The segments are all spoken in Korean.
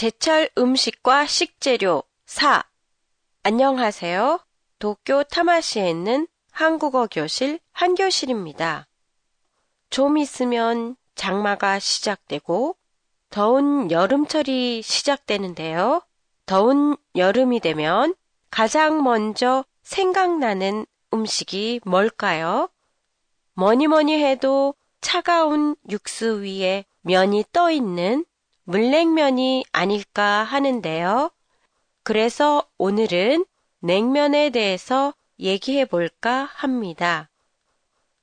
제철 음식과 식재료 4. 안녕하세요. 도쿄 타마시에 있는 한국어 교실 한교실입니다. 좀 있으면 장마가 시작되고 더운 여름철이 시작되는데요. 더운 여름이 되면 가장 먼저 생각나는 음식이 뭘까요? 뭐니 뭐니 해도 차가운 육수 위에 면이 떠 있는 물냉면이 아닐까 하는데요. 그래서 오늘은 냉면에 대해서 얘기해 볼까 합니다.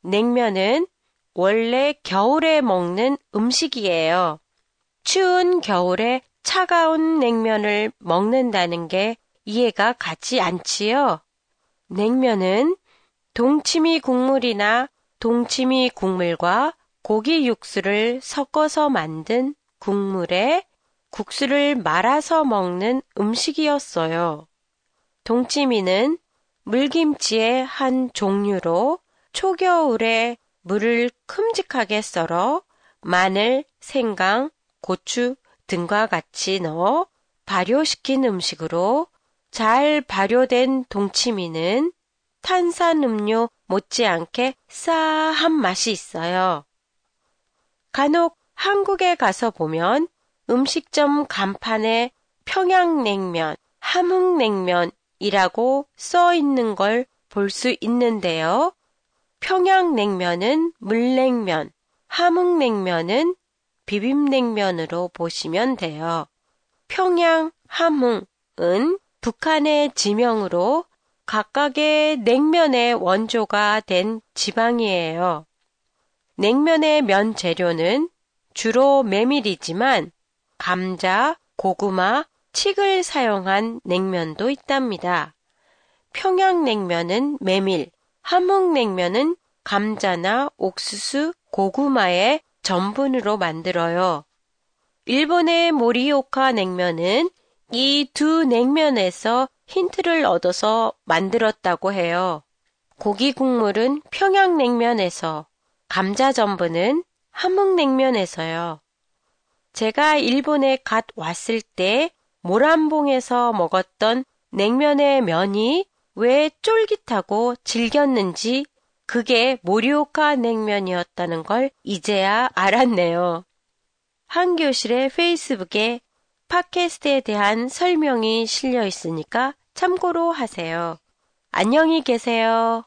냉면은 원래 겨울에 먹는 음식이에요. 추운 겨울에 차가운 냉면을 먹는다는 게 이해가 가지 않지요? 냉면은 동치미 국물이나 동치미 국물과 고기 육수를 섞어서 만든 국물에 국수를 말아서 먹는 음식이었어요. 동치미는 물김치의 한 종류로 초겨울에 물을 큼직하게 썰어 마늘, 생강, 고추 등과 같이 넣어 발효시킨 음식으로 잘 발효된 동치미는 탄산음료 못지않게 싸한 맛이 있어요. 간혹 한국에 가서 보면 음식점 간판에 평양냉면, 함흥냉면이라고 써 있는 걸 볼 수 있는데요. 평양냉면은 물냉면, 함흥냉면은 비빔냉면으로 보시면 돼요. 평양, 함흥은 북한의 지명으로 각각의 냉면의 원조가 된 지방이에요. 냉면의 면 재료는 주로 메밀이지만 감자, 고구마, 칡을 사용한 냉면도 있답니다. 평양냉면은 메밀, 함흥냉면은 감자나 옥수수, 고구마의 전분으로 만들어요. 일본의 모리오카 냉면은 이 두 냉면에서 힌트를 얻어서 만들었다고 해요. 고기 국물은 평양냉면에서, 감자 전분은 함흥냉면에서요. 제가 일본에 갓 왔을 때 모란봉에서 먹었던 냉면의 면이 왜 쫄깃하고 질겼는지 그게 모리오카 냉면이었다는 걸 이제야 알았네요. 한 교실의 페이스북에 팟캐스트에 대한 설명이 실려 있으니까 참고로 하세요. 안녕히 계세요.